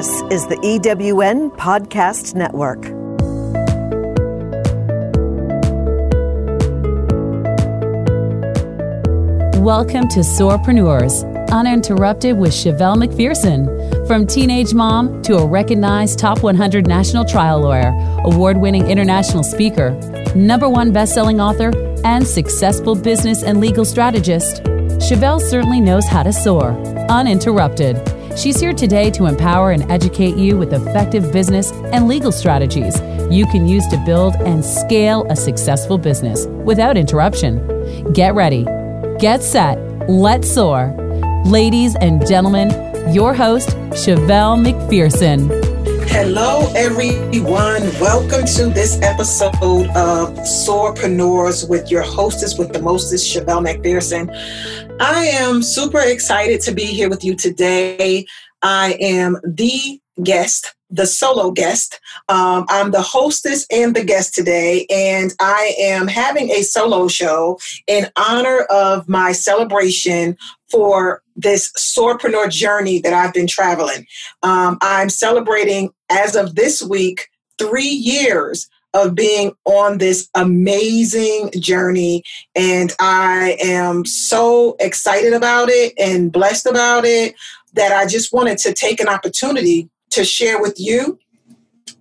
This is the EWN Podcast Network. Welcome to Soarpreneurs, uninterrupted with Shevelle McPherson. From teenage mom to a recognized top 100 national trial lawyer, award winning international speaker, number one best-selling author, and successful business and legal strategist, Shevelle certainly knows how to soar, uninterrupted. She's here today to empower and educate you with effective business and legal strategies you can use to build and scale a successful business without interruption. Get ready, get set, let's soar. Ladies and gentlemen, your host, Shevelle McPherson. Hello, everyone. Welcome to this episode of Soarpreneurs with your hostess with the mostest, Shevelle McPherson. I am super excited to be here with you today. I am the guest, the solo guest. Um, I'm the hostess and the guest today, and I am having a solo show in honor of my celebration for this soarpreneur journey that I've been traveling. Um, I'm celebrating, as of this week, three years of being on this amazing journey. And I am so excited about it and blessed about it that I just wanted to take an opportunity to share with you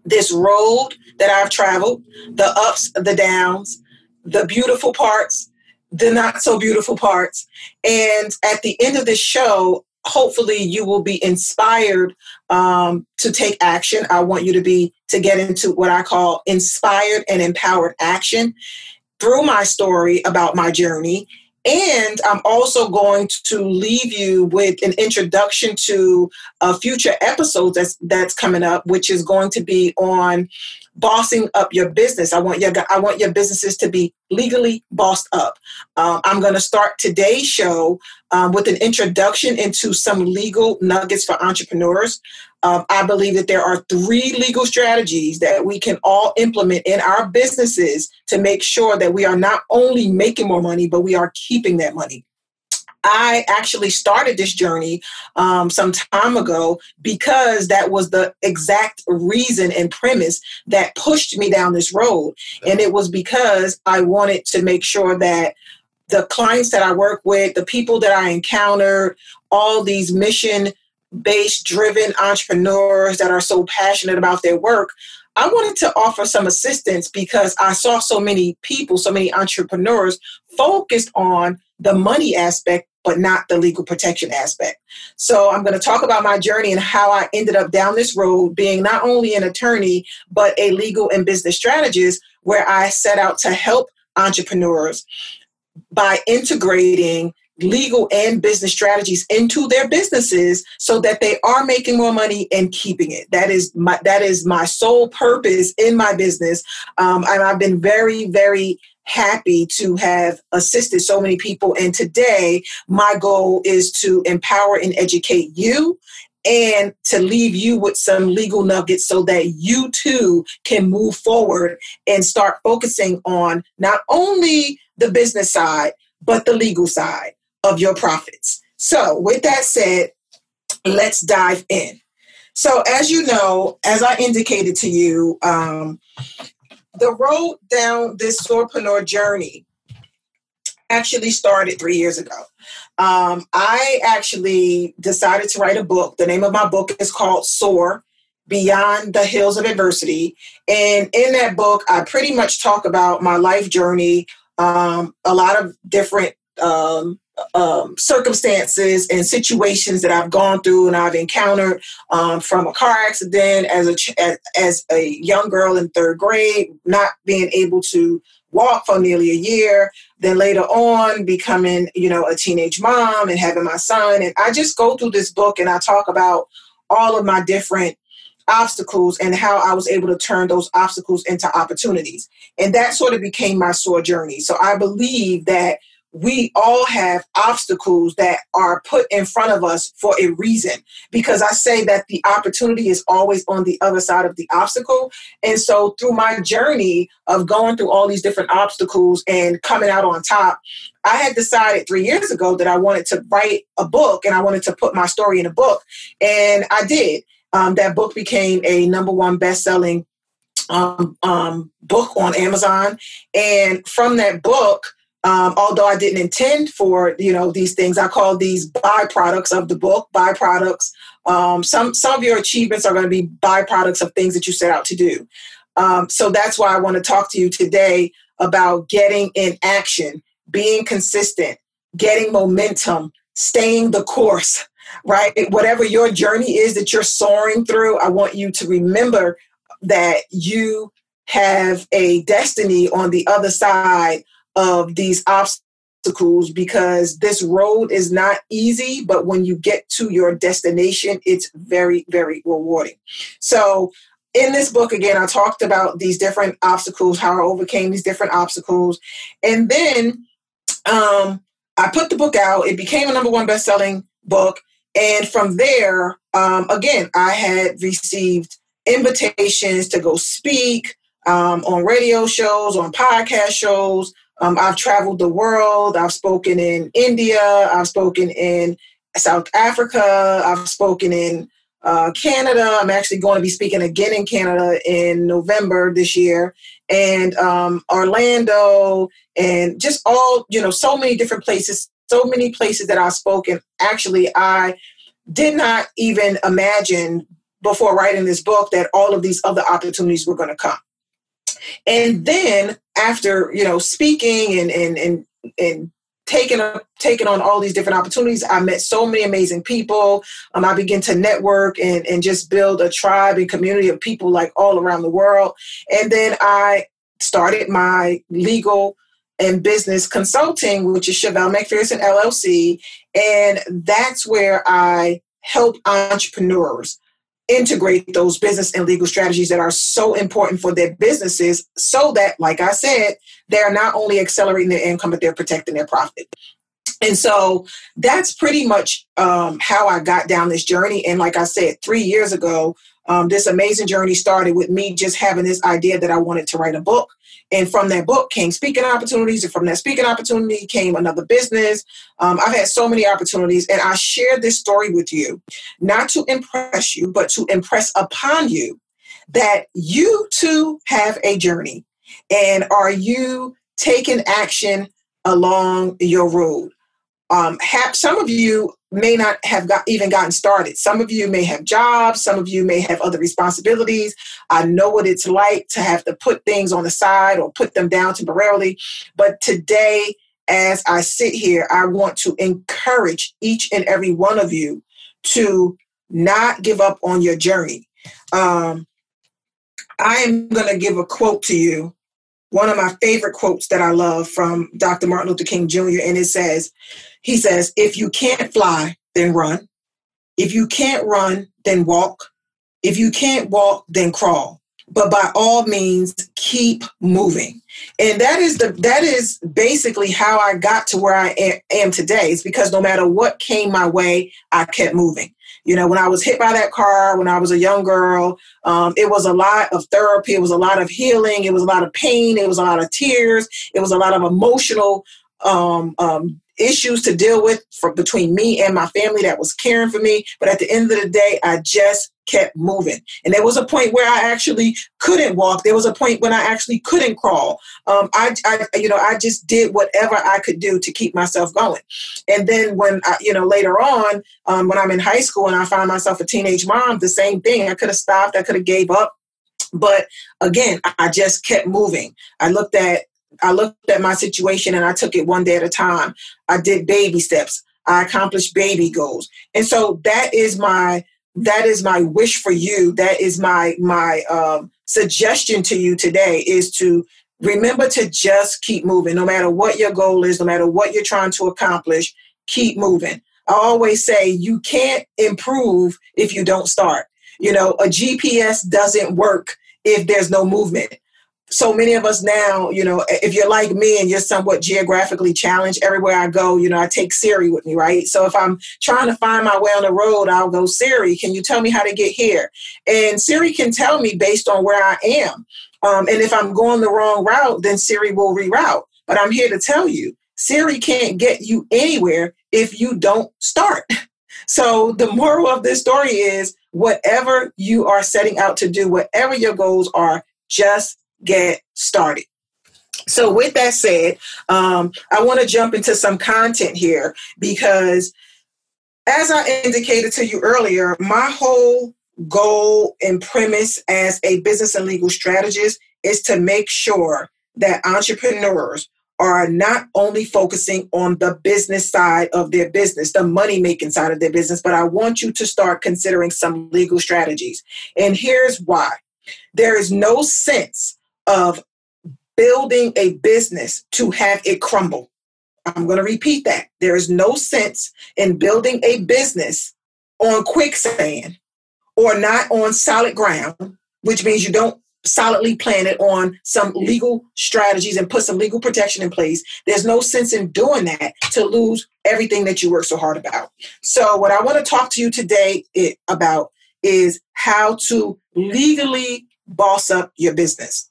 this road that I've traveled, the ups, the downs, the beautiful parts, the not so beautiful parts. And at the end of this show, hopefully you will be inspired um, to take action. I want you to be to get into what I call inspired and empowered action through my story about my journey. And I'm also going to leave you with an introduction to a future episode that's that's coming up, which is going to be on bossing up your business. I want your I want your businesses to be legally bossed up. Um, I'm going to start today's show um, with an introduction into some legal nuggets for entrepreneurs. Um, I believe that there are three legal strategies that we can all implement in our businesses to make sure that we are not only making more money, but we are keeping that money. I actually started this journey um, some time ago because that was the exact reason and premise that pushed me down this road. And it was because I wanted to make sure that the clients that I work with, the people that I encounter, all these mission based driven entrepreneurs that are so passionate about their work, I wanted to offer some assistance because I saw so many people, so many entrepreneurs focused on the money aspect but not the legal protection aspect. So I'm going to talk about my journey and how I ended up down this road being not only an attorney, but a legal and business strategist where I set out to help entrepreneurs by integrating legal and business strategies into their businesses so that they are making more money and keeping it. That is my that is my sole purpose in my business. Um, and i've been very very happy to have assisted so many people. And today, my goal is to empower and educate you and to leave you with some legal nuggets so that you too can move forward and start focusing on not only the business side, but the legal side of your profits. So, with that said, let's dive in. So, as you know, as I indicated to you, um, the road down this soarpreneur journey actually started three years ago. Um, I actually decided to write a book. The name of my book is called Soar Beyond the Hills of Adversity. And in that book, I pretty much talk about my life journey, um, a lot of different um, um, circumstances and situations that I've gone through and I've encountered um, from a car accident as a as, as a young girl in third grade, not being able to walk for nearly a year, then later on becoming you know a teenage mom and having my son, and I just go through this book and I talk about all of my different obstacles and how I was able to turn those obstacles into opportunities. And that sort of became my soar journey. So I believe that we all have obstacles that are put in front of us for a reason because I say that the opportunity is always on the other side of the obstacle. And so, through my journey of going through all these different obstacles and coming out on top, I had decided three years ago that I wanted to write a book and I wanted to put my story in a book. And I did. Um, that book became a number one best-selling um, um, book on Amazon, and from that book, um, although I didn't intend for you know these things, I call these byproducts of the book. Byproducts. Um, some some of your achievements are going to be byproducts of things that you set out to do. Um, so that's why I want to talk to you today about getting in action, being consistent, getting momentum, staying the course. Right, whatever your journey is that you're soaring through, I want you to remember that you have a destiny on the other side of these obstacles because this road is not easy, but when you get to your destination, it's very, very rewarding. So, in this book, again, I talked about these different obstacles, how I overcame these different obstacles. And then um, I put the book out. It became a number one best selling book. And from there, um, again, I had received invitations to go speak um, on radio shows, on podcast shows. Um, I've traveled the world. I've spoken in India. I've spoken in South Africa. I've spoken in uh, Canada. I'm actually going to be speaking again in Canada in November this year, and um, Orlando, and just all you know, so many different places, so many places that I've spoken. Actually, I did not even imagine before writing this book that all of these other opportunities were going to come. And then after, you know, speaking and and and and taking taking on all these different opportunities, I met so many amazing people. Um, I began to network and and just build a tribe and community of people like all around the world. And then I started my legal and business consulting, which is Shevelle McPherson LLC. And that's where I help entrepreneurs integrate those business and legal strategies that are so important for their businesses so that, like I said, they're not only accelerating their income, but they're protecting their profit. And so that's pretty much um, how I got down this journey. And like I said, three years ago, um, this amazing journey started with me just having this idea that I wanted to write a book. And from that book came speaking opportunities, and from that speaking opportunity came another business. Um, I've had so many opportunities, and I share this story with you, not to impress you, but to impress upon you that you too have a journey. And are you taking action along your road? Um, have, some of you may not have got, even gotten started. Some of you may have jobs, some of you may have other responsibilities. I know what it's like to have to put things on the side or put them down temporarily. But today, as I sit here, I want to encourage each and every one of you to not give up on your journey. Um, I am going to give a quote to you, one of my favorite quotes that I love from Dr. Martin Luther King Jr., and it says, he says, if you can't fly, then run. If you can't run, then walk. If you can't walk, then crawl. But by all means, keep moving. And that is the that is basically how I got to where I am today. Is because no matter what came my way, I kept moving. You know, when I was hit by that car when I was a young girl, um, it was a lot of therapy. It was a lot of healing. It was a lot of pain. It was a lot of tears. It was a lot of emotional um, um, issues to deal with for, between me and my family that was caring for me. But at the end of the day, I just kept moving. And there was a point where I actually couldn't walk. There was a point when I actually couldn't crawl. Um, I, I, you know, I just did whatever I could do to keep myself going. And then when, I, you know, later on, um, when I'm in high school and I find myself a teenage mom, the same thing. I could have stopped. I could have gave up. But again, I just kept moving. I looked at I looked at my situation and I took it one day at a time. I did baby steps. I accomplished baby goals. And so that is my that is my wish for you. That is my my um, suggestion to you today is to remember to just keep moving no matter what your goal is, no matter what you're trying to accomplish, keep moving. I always say you can't improve if you don't start. You know, a GPS doesn't work if there's no movement so many of us now, you know, if you're like me and you're somewhat geographically challenged, everywhere I go, you know, I take Siri with me, right? So if I'm trying to find my way on the road, I'll go, Siri, can you tell me how to get here? And Siri can tell me based on where I am. Um, and if I'm going the wrong route, then Siri will reroute. But I'm here to tell you, Siri can't get you anywhere if you don't start. So the moral of this story is whatever you are setting out to do, whatever your goals are, just get started. So, with that said, um, I want to jump into some content here because, as I indicated to you earlier, my whole goal and premise as a business and legal strategist is to make sure that entrepreneurs are not only focusing on the business side of their business, the money making side of their business, but I want you to start considering some legal strategies. And here's why there is no sense of building a business to have it crumble. I'm going to repeat that. There is no sense in building a business on quicksand or not on solid ground, which means you don't solidly plan it on some legal strategies and put some legal protection in place. There's no sense in doing that to lose everything that you work so hard about. So, what I want to talk to you today about is how to legally boss up your business.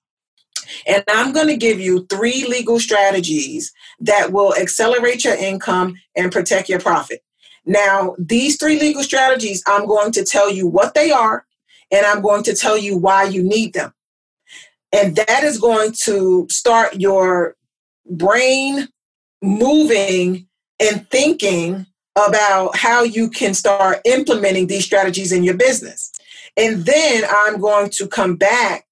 And I'm going to give you three legal strategies that will accelerate your income and protect your profit. Now, these three legal strategies, I'm going to tell you what they are, and I'm going to tell you why you need them. And that is going to start your brain moving and thinking about how you can start implementing these strategies in your business. And then I'm going to come back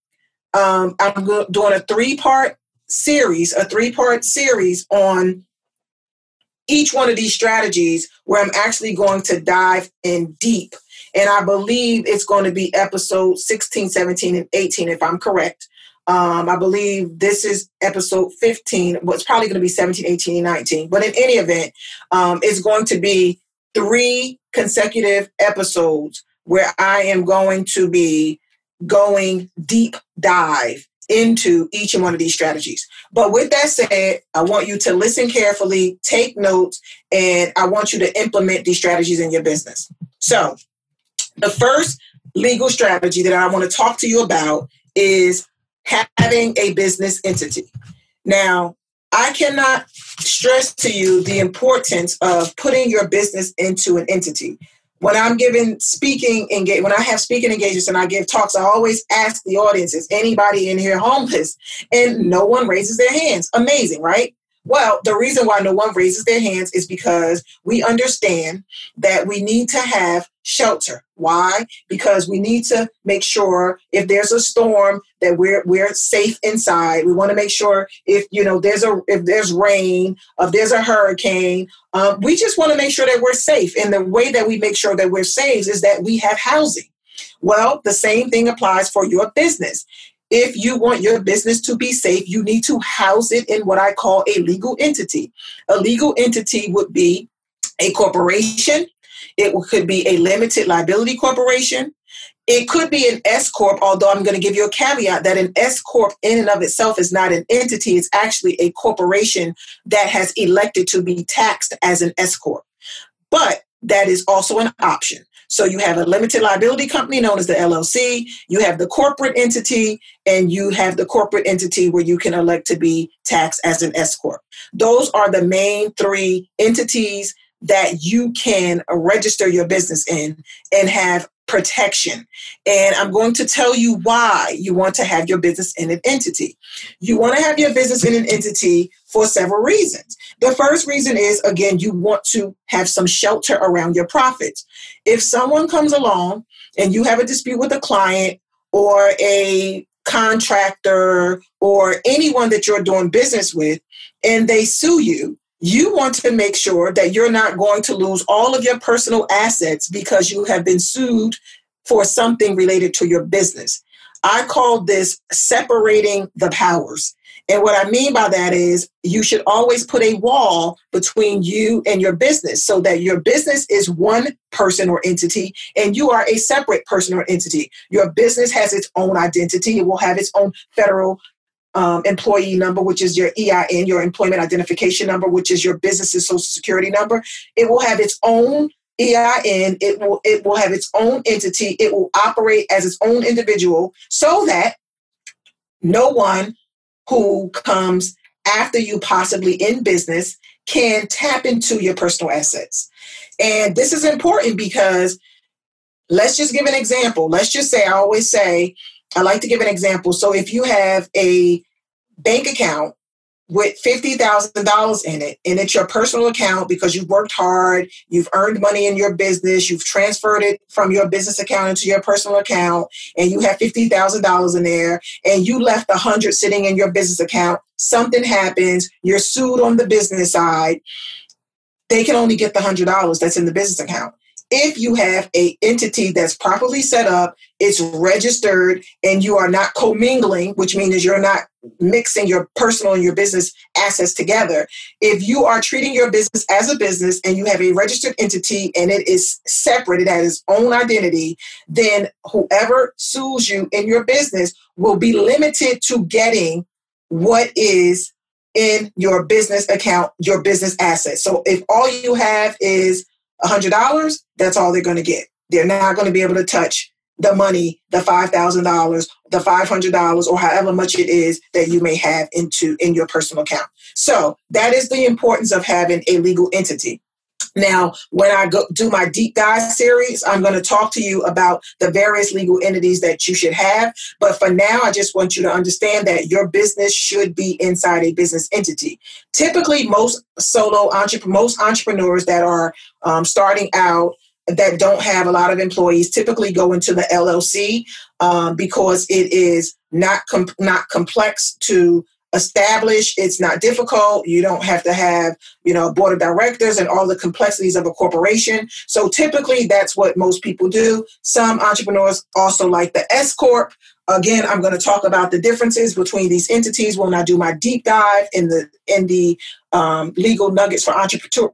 um, I'm doing a three part series, a three part series on each one of these strategies where I'm actually going to dive in deep. And I believe it's going to be episode 16, 17, and 18, if I'm correct. Um, I believe this is episode 15. Well, it's probably going to be 17, 18, and 19. But in any event, um, it's going to be three consecutive episodes where I am going to be going deep dive into each and one of these strategies. But with that said, I want you to listen carefully, take notes, and I want you to implement these strategies in your business. So, the first legal strategy that I want to talk to you about is having a business entity. Now, I cannot stress to you the importance of putting your business into an entity when I'm giving speaking engage when I have speaking engagements and I give talks, I always ask the audience, is anybody in here homeless? And no one raises their hands. Amazing, right? Well, the reason why no one raises their hands is because we understand that we need to have shelter. Why? Because we need to make sure if there's a storm that we're we're safe inside. We want to make sure if you know there's a if there's rain, if there's a hurricane, um, we just want to make sure that we're safe. And the way that we make sure that we're safe is that we have housing. Well, the same thing applies for your business. If you want your business to be safe, you need to house it in what I call a legal entity. A legal entity would be a corporation, it could be a limited liability corporation. It could be an S corp, although I'm going to give you a caveat that an S corp in and of itself is not an entity. It's actually a corporation that has elected to be taxed as an S corp. But that is also an option. So you have a limited liability company known as the LLC, you have the corporate entity, and you have the corporate entity where you can elect to be taxed as an S corp. Those are the main three entities that you can register your business in and have protection. And I'm going to tell you why you want to have your business in an entity. You want to have your business in an entity for several reasons. The first reason is, again, you want to have some shelter around your profits. If someone comes along and you have a dispute with a client or a contractor or anyone that you're doing business with, and they sue you, you want to make sure that you're not going to lose all of your personal assets because you have been sued for something related to your business. I call this separating the powers. And what I mean by that is you should always put a wall between you and your business so that your business is one person or entity and you are a separate person or entity. Your business has its own identity, it will have its own federal um, employee number, which is your EIN, your employment identification number, which is your business's social security number. It will have its own EIN. It will it will have its own entity. It will operate as its own individual, so that no one who comes after you, possibly in business, can tap into your personal assets. And this is important because let's just give an example. Let's just say, I always say, I like to give an example. So if you have a bank account with $50,000 in it and it's your personal account because you've worked hard, you've earned money in your business, you've transferred it from your business account into your personal account and you have $50,000 in there and you left a 100 sitting in your business account, something happens, you're sued on the business side, they can only get the $100 that's in the business account if you have a entity that's properly set up it's registered and you are not commingling which means you're not mixing your personal and your business assets together. If you are treating your business as a business and you have a registered entity and it is separate it has its own identity then whoever sues you in your business will be limited to getting what is in your business account your business assets. So if all you have is $100, that's all they're going to get. They're not going to be able to touch the money, the $5,000, the $500 or however much it is that you may have into in your personal account. So, that is the importance of having a legal entity. Now, when I go do my deep dive series, I'm going to talk to you about the various legal entities that you should have. But for now, I just want you to understand that your business should be inside a business entity. Typically, most solo entrepreneurs, most entrepreneurs that are um, starting out that don't have a lot of employees typically go into the LLC um, because it is not com- not complex to established. It's not difficult. You don't have to have, you know, a board of directors and all the complexities of a corporation. So typically that's what most people do. Some entrepreneurs also like the S Corp. Again, I'm going to talk about the differences between these entities when I do my deep dive in the in the um, legal nuggets for entrepreneur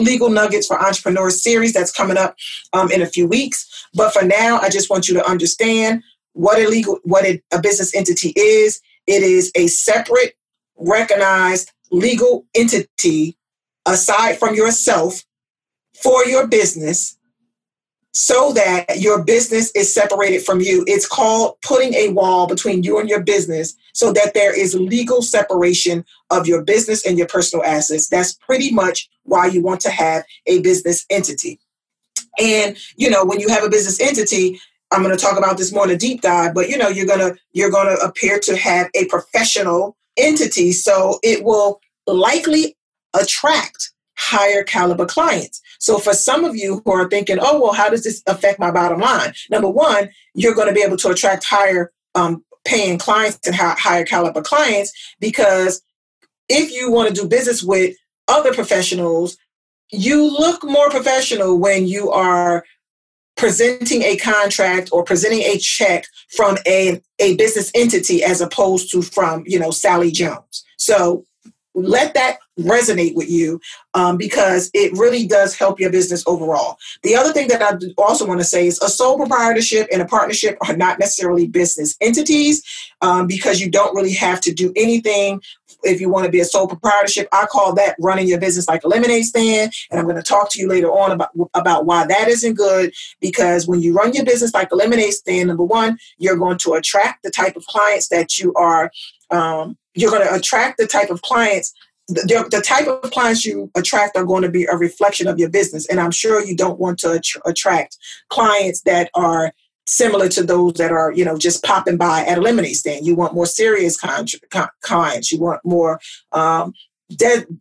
legal nuggets for entrepreneurs series that's coming up um, in a few weeks. But for now, I just want you to understand what a legal what a, a business entity is it is a separate, recognized legal entity aside from yourself for your business so that your business is separated from you. It's called putting a wall between you and your business so that there is legal separation of your business and your personal assets. That's pretty much why you want to have a business entity. And, you know, when you have a business entity, I'm going to talk about this more in a deep dive, but you know, you're going to you're going to appear to have a professional entity, so it will likely attract higher caliber clients. So for some of you who are thinking, "Oh, well, how does this affect my bottom line?" Number one, you're going to be able to attract higher um, paying clients and higher caliber clients because if you want to do business with other professionals, you look more professional when you are presenting a contract or presenting a check from a, a business entity as opposed to from you know sally jones so let that resonate with you um, because it really does help your business overall. The other thing that I also want to say is a sole proprietorship and a partnership are not necessarily business entities um, because you don't really have to do anything if you want to be a sole proprietorship. I call that running your business like a lemonade stand, and I'm going to talk to you later on about about why that isn't good. Because when you run your business like a lemonade stand, number one, you're going to attract the type of clients that you are. Um, you're going to attract the type of clients the, the, type of clients you attract are going to be a reflection of your business. And I'm sure you don't want to attract clients that are similar to those that are, you know, just popping by at a lemonade stand. You want more serious con- con- clients. You want more um,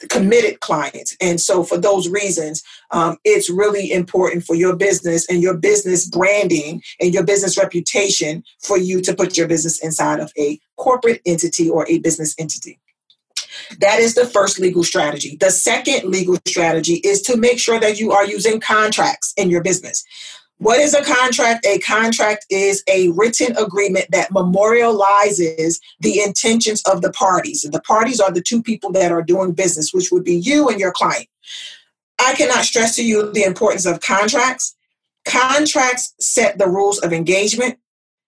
committed clients. And so, for those reasons, um, it's really important for your business and your business branding and your business reputation for you to put your business inside of a corporate entity or a business entity. That is the first legal strategy. The second legal strategy is to make sure that you are using contracts in your business. What is a contract? A contract is a written agreement that memorializes the intentions of the parties. And the parties are the two people that are doing business, which would be you and your client. I cannot stress to you the importance of contracts. Contracts set the rules of engagement.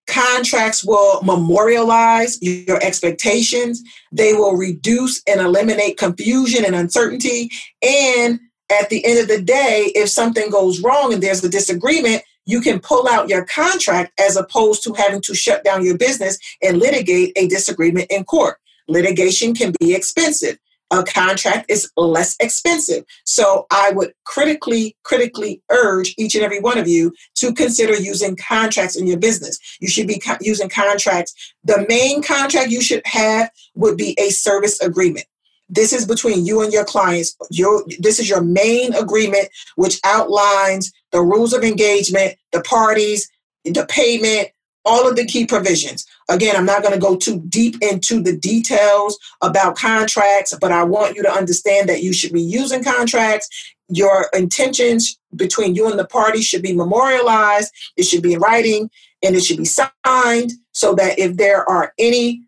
Contracts will memorialize your expectations. They will reduce and eliminate confusion and uncertainty. And at the end of the day, if something goes wrong and there's a disagreement, you can pull out your contract as opposed to having to shut down your business and litigate a disagreement in court. Litigation can be expensive. a contract is less expensive. So I would critically, critically urge each and every one of you to consider using contracts in your business. You should be co- using contracts. The main contract you should have would be a service agreement. This is between you and your clients. Your, this is your main agreement, which outlines the rules of engagement, the parties, the payment, all of the key provisions. Again, I'm not going to go too deep into the details about contracts, but I want you to understand that you should be using contracts. Your intentions between you and the party should be memorialized, it should be in writing, and it should be signed so that if there are any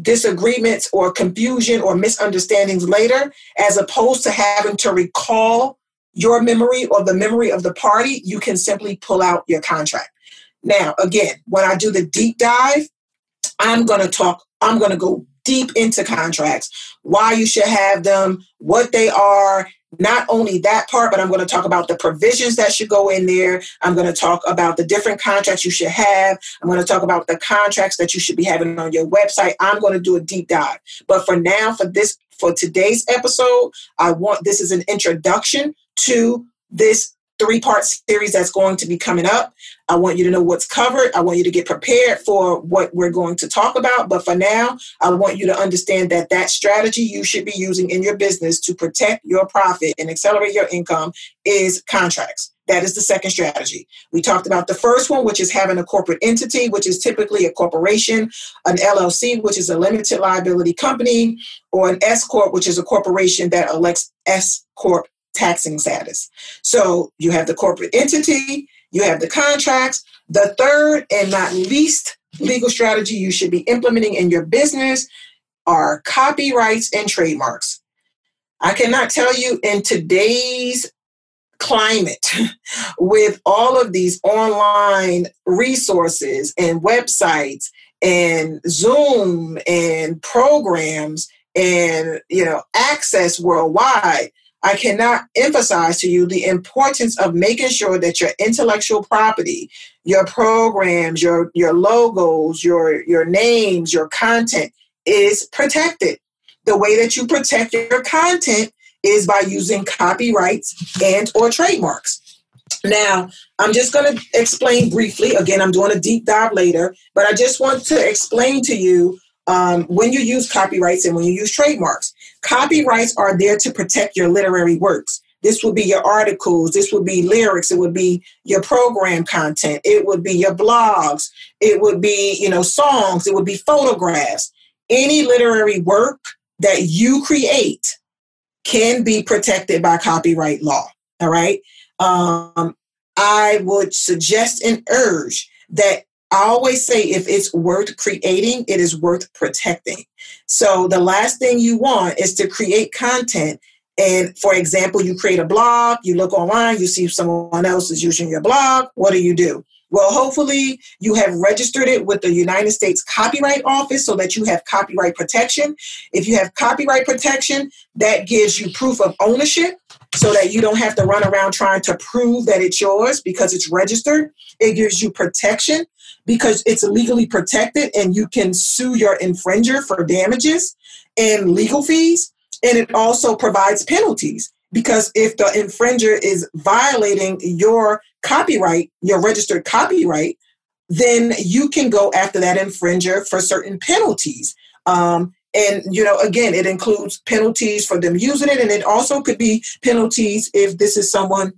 disagreements or confusion or misunderstandings later, as opposed to having to recall your memory or the memory of the party, you can simply pull out your contract. Now, again, when I do the deep dive, I'm going to talk, I'm going to go deep into contracts, why you should have them, what they are. Not only that part, but I'm going to talk about the provisions that should go in there. I'm going to talk about the different contracts you should have. I'm going to talk about the contracts that you should be having on your website. I'm going to do a deep dive. But for now, for this, for today's episode, I want this is an introduction to this three part series that's going to be coming up. I want you to know what's covered. I want you to get prepared for what we're going to talk about. But for now, I want you to understand that that strategy you should be using in your business to protect your profit and accelerate your income is contracts. That is the second strategy. We talked about the first one, which is having a corporate entity, which is typically a corporation, an LLC, which is a limited liability company, or an S Corp, which is a corporation that elects S Corp taxing status. So you have the corporate entity, you have the contracts. The third and not least legal strategy you should be implementing in your business are copyrights and trademarks. I cannot tell you in today's climate with all of these online resources and websites and Zoom and programs and you know access worldwide I cannot emphasize to you the importance of making sure that your intellectual property, your programs, your, your logos, your, your names, your content is protected. The way that you protect your content is by using copyrights and or trademarks. Now, I'm just going to explain briefly. Again, I'm doing a deep dive later, but I just want to explain to you um, when you use copyrights and when you use trademarks. Copyrights are there to protect your literary works. This would be your articles, this would be lyrics, it would be your program content, it would be your blogs, it would be, you know, songs, it would be photographs. Any literary work that you create can be protected by copyright law. All right. Um, I would suggest and urge that I always say if it's worth creating, it is worth protecting. So the last thing you want is to create content. And for example, you create a blog, you look online, you see someone else is using your blog. What do you do? Well, hopefully you have registered it with the United States Copyright Office so that you have copyright protection. If you have copyright protection, that gives you proof of ownership so that you don't have to run around trying to prove that it's yours because it's registered. It gives you protection because it's legally protected and you can sue your infringer for damages and legal fees. And it also provides penalties because if the infringer is violating your copyright, your registered copyright, then you can go after that infringer for certain penalties. Um, and you know, again, it includes penalties for them using it, and it also could be penalties if this is someone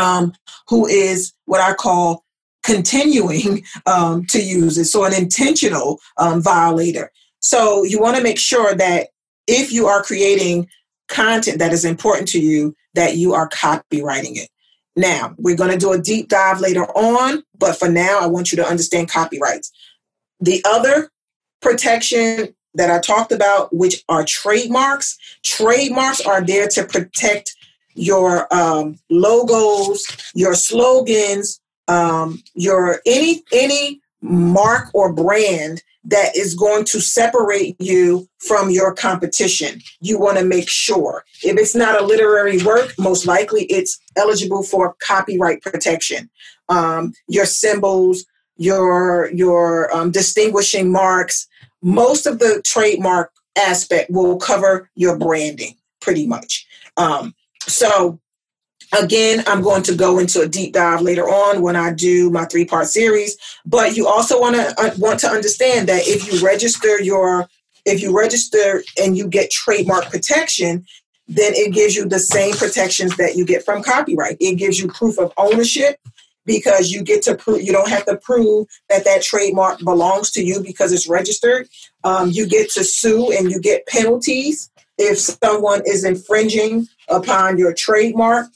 um, who is what I call continuing um, to use it. So, an intentional um, violator. So, you want to make sure that if you are creating content that is important to you, that you are copyrighting it. Now, we're going to do a deep dive later on, but for now, I want you to understand copyrights. The other protection that I talked about, which are trademarks, trademarks are there to protect your um, logos, your slogans, um, your any any mark or brand that is going to separate you from your competition. You want to make sure. If it's not a literary work, most likely it's eligible for copyright protection. Um, your symbols, your your um, distinguishing marks. Most of the trademark aspect will cover your branding pretty much. Um, so Again, I'm going to go into a deep dive later on when I do my three part series. But you also want to uh, want to understand that if you register your if you register and you get trademark protection, then it gives you the same protections that you get from copyright. It gives you proof of ownership because you get to prove you don't have to prove that that trademark belongs to you because it's registered. Um, you get to sue and you get penalties if someone is infringing upon your trademark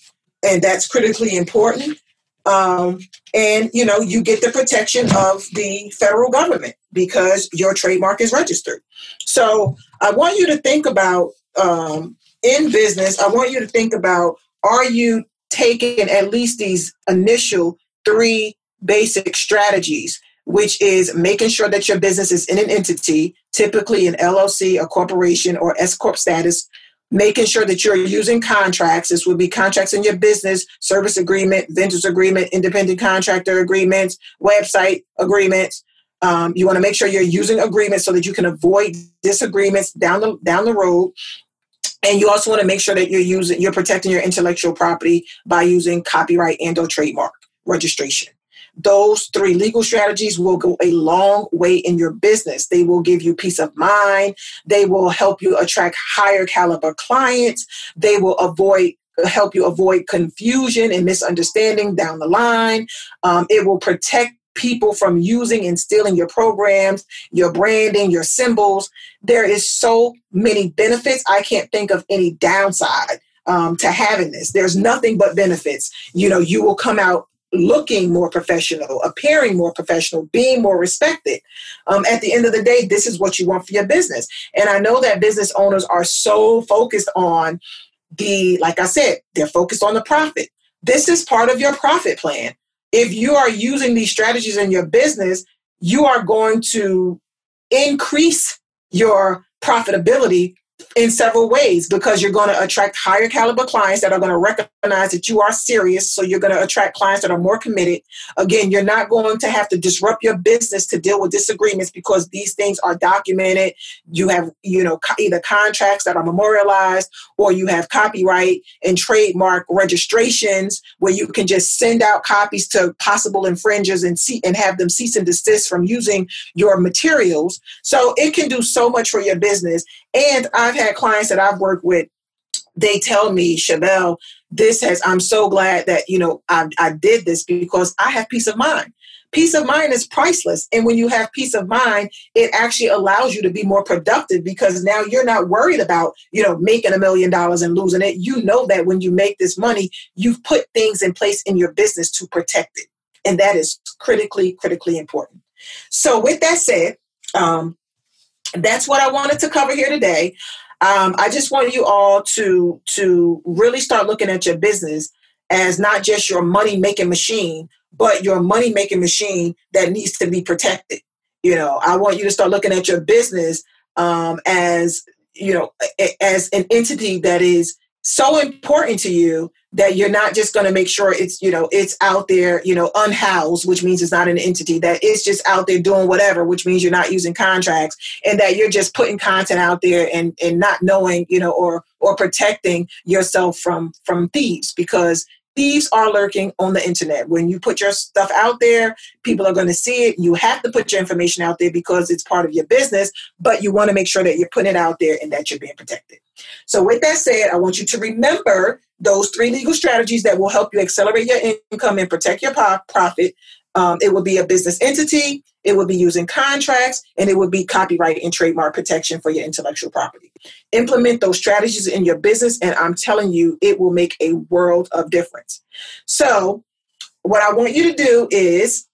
and that's critically important. Um, and you know, you get the protection of the federal government because your trademark is registered. So I want you to think about um, in business. I want you to think about: Are you taking at least these initial three basic strategies? Which is making sure that your business is in an entity, typically an LLC, a corporation, or S corp status, making sure that you're using contracts. This would be contracts in your business, service agreement, vendors agreement, independent contractor agreements, website agreements. Um, you want to make sure you're using agreements so that you can avoid disagreements down the down the road. And you also want to make sure that you're using you're protecting your intellectual property by using copyright and or trademark registration. Those three legal strategies will go a long way in your business. They will give you peace of mind. They will help you attract higher caliber clients. They will avoid help you avoid confusion and misunderstanding down the line. Um, it will protect people from using and stealing your programs, your branding, your symbols. There is so many benefits. I can't think of any downside um, to having this. There's nothing but benefits. You know, you will come out looking more professional, appearing more professional, being more respected. Um, at the end of the day, this is what you want for your business. And I know that business owners are so focused on the, like I said, they're focused on the profit. This is part of your profit plan. If you are using these strategies in your business, you are going to increase your profitability in several ways because you're going to attract higher caliber clients that are going to recognize that you are serious. So you're going to attract clients that are more committed. Again, you're not going to have to disrupt your business to deal with disagreements because these things are documented. You have, you know, either contracts that are memorialized or you have copyright and trademark registrations where you can just send out copies to possible infringers and see and have them cease and desist from using your materials. So it can do so much for your business. And I've had clients that I've worked with, they tell me, Shevelle, this has, I'm so glad that, you know, I, I did this because I have peace of mind. Peace of mind is priceless. And when you have peace of mind, it actually allows you to be more productive because now you're not worried about, you know, making a million dollars and losing it. You know that when you make this money, you've put things in place in your business to protect it. And that is critically, critically important. So, with that said, um, that's what I wanted to cover here today. Um, I just want you all to to really start looking at your business as not just your money making machine, but your money making machine that needs to be protected. You know, I want you to start looking at your business um, as you know as an entity that is so important to you that you're not just going to make sure it's you know it's out there you know unhoused which means it's not an entity that it's just out there doing whatever which means you're not using contracts and that you're just putting content out there and and not knowing you know or or protecting yourself from from thieves because thieves are lurking on the internet. When you put your stuff out there, people are going to see it. You have to put your information out there because it's part of your business, but you want to make sure that you're putting it out there and that you're being protected. So, with that said, I want you to remember those three legal strategies that will help you accelerate your income and protect your profit. Um, it will be a business entity, it will be using contracts, and it will be copyright and trademark protection for your intellectual property. Implement those strategies in your business, and I'm telling you, it will make a world of difference. So, what I want you to do is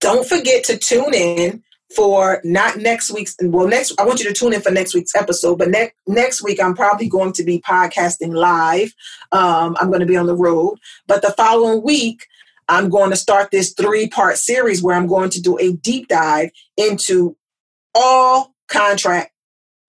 don't forget to tune in for not next week's well next i want you to tune in for next week's episode but next next week i'm probably going to be podcasting live. Um, i'm going to be on the road but the following week i'm going to start this three part series where i'm going to do a deep dive into all contract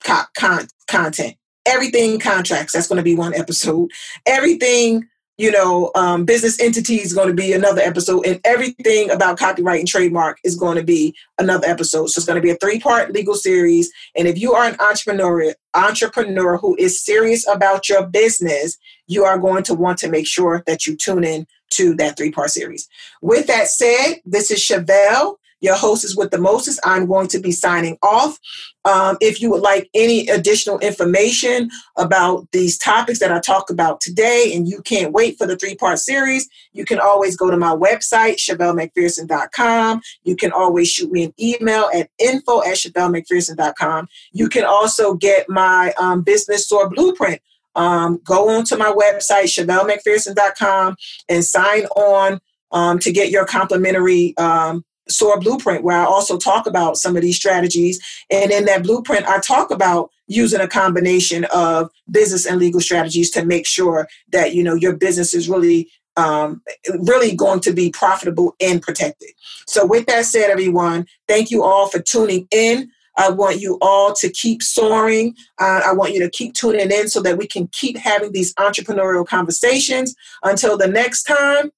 co- con- content. Everything contracts that's going to be one episode. Everything you know, um, business entities is going to be another episode, and everything about copyright and trademark is going to be another episode. So it's going to be a three-part legal series. And if you are an entrepreneur, entrepreneur who is serious about your business, you are going to want to make sure that you tune in to that three-part series. With that said, this is Shevelle your host is with the Moses. I'm going to be signing off. Um, if you would like any additional information about these topics that I talk about today, and you can't wait for the three part series, you can always go to my website, ShevelleMcPherson.com. You can always shoot me an email at info at ShevelleMcPherson.com. You can also get my um, business SOAR blueprint. Um, go on to my website, ShevelleMcPherson.com, and sign on um, to get your complimentary um, SOAR blueprint where I also talk about some of these strategies. And in that blueprint, I talk about using a combination of business and legal strategies to make sure that you know your business is really um, really going to be profitable and protected. So, with that said, everyone, thank you all for tuning in. I want you all to keep soaring. Uh, I want you to keep tuning in so that we can keep having these entrepreneurial conversations. Until the next time,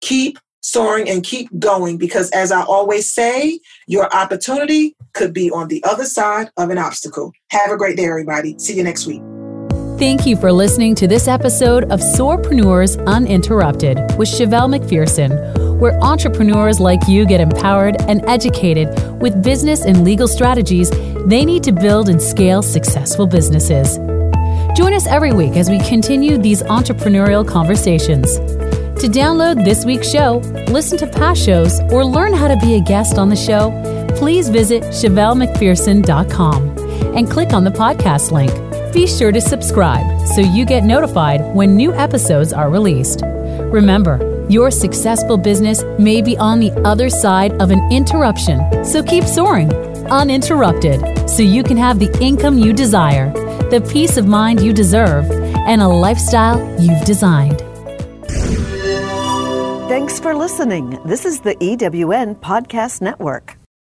keep soaring and keep going because, as I always say, your opportunity could be on the other side of an obstacle. Have a great day, everybody. See you next week. Thank you for listening to this episode of Soarpreneurs Uninterrupted with Shevelle McPherson, where entrepreneurs like you get empowered and educated with business and legal strategies they need to build and scale successful businesses. Join us every week as we continue these entrepreneurial conversations. To download this week's show, listen to past shows, or learn how to be a guest on the show, please visit ShevelleMcPherson.com and click on the podcast link. Be sure to subscribe so you get notified when new episodes are released. Remember, your successful business may be on the other side of an interruption, so keep soaring uninterrupted so you can have the income you desire, the peace of mind you deserve, and a lifestyle you've designed. Thanks for listening. This is the EWN Podcast Network.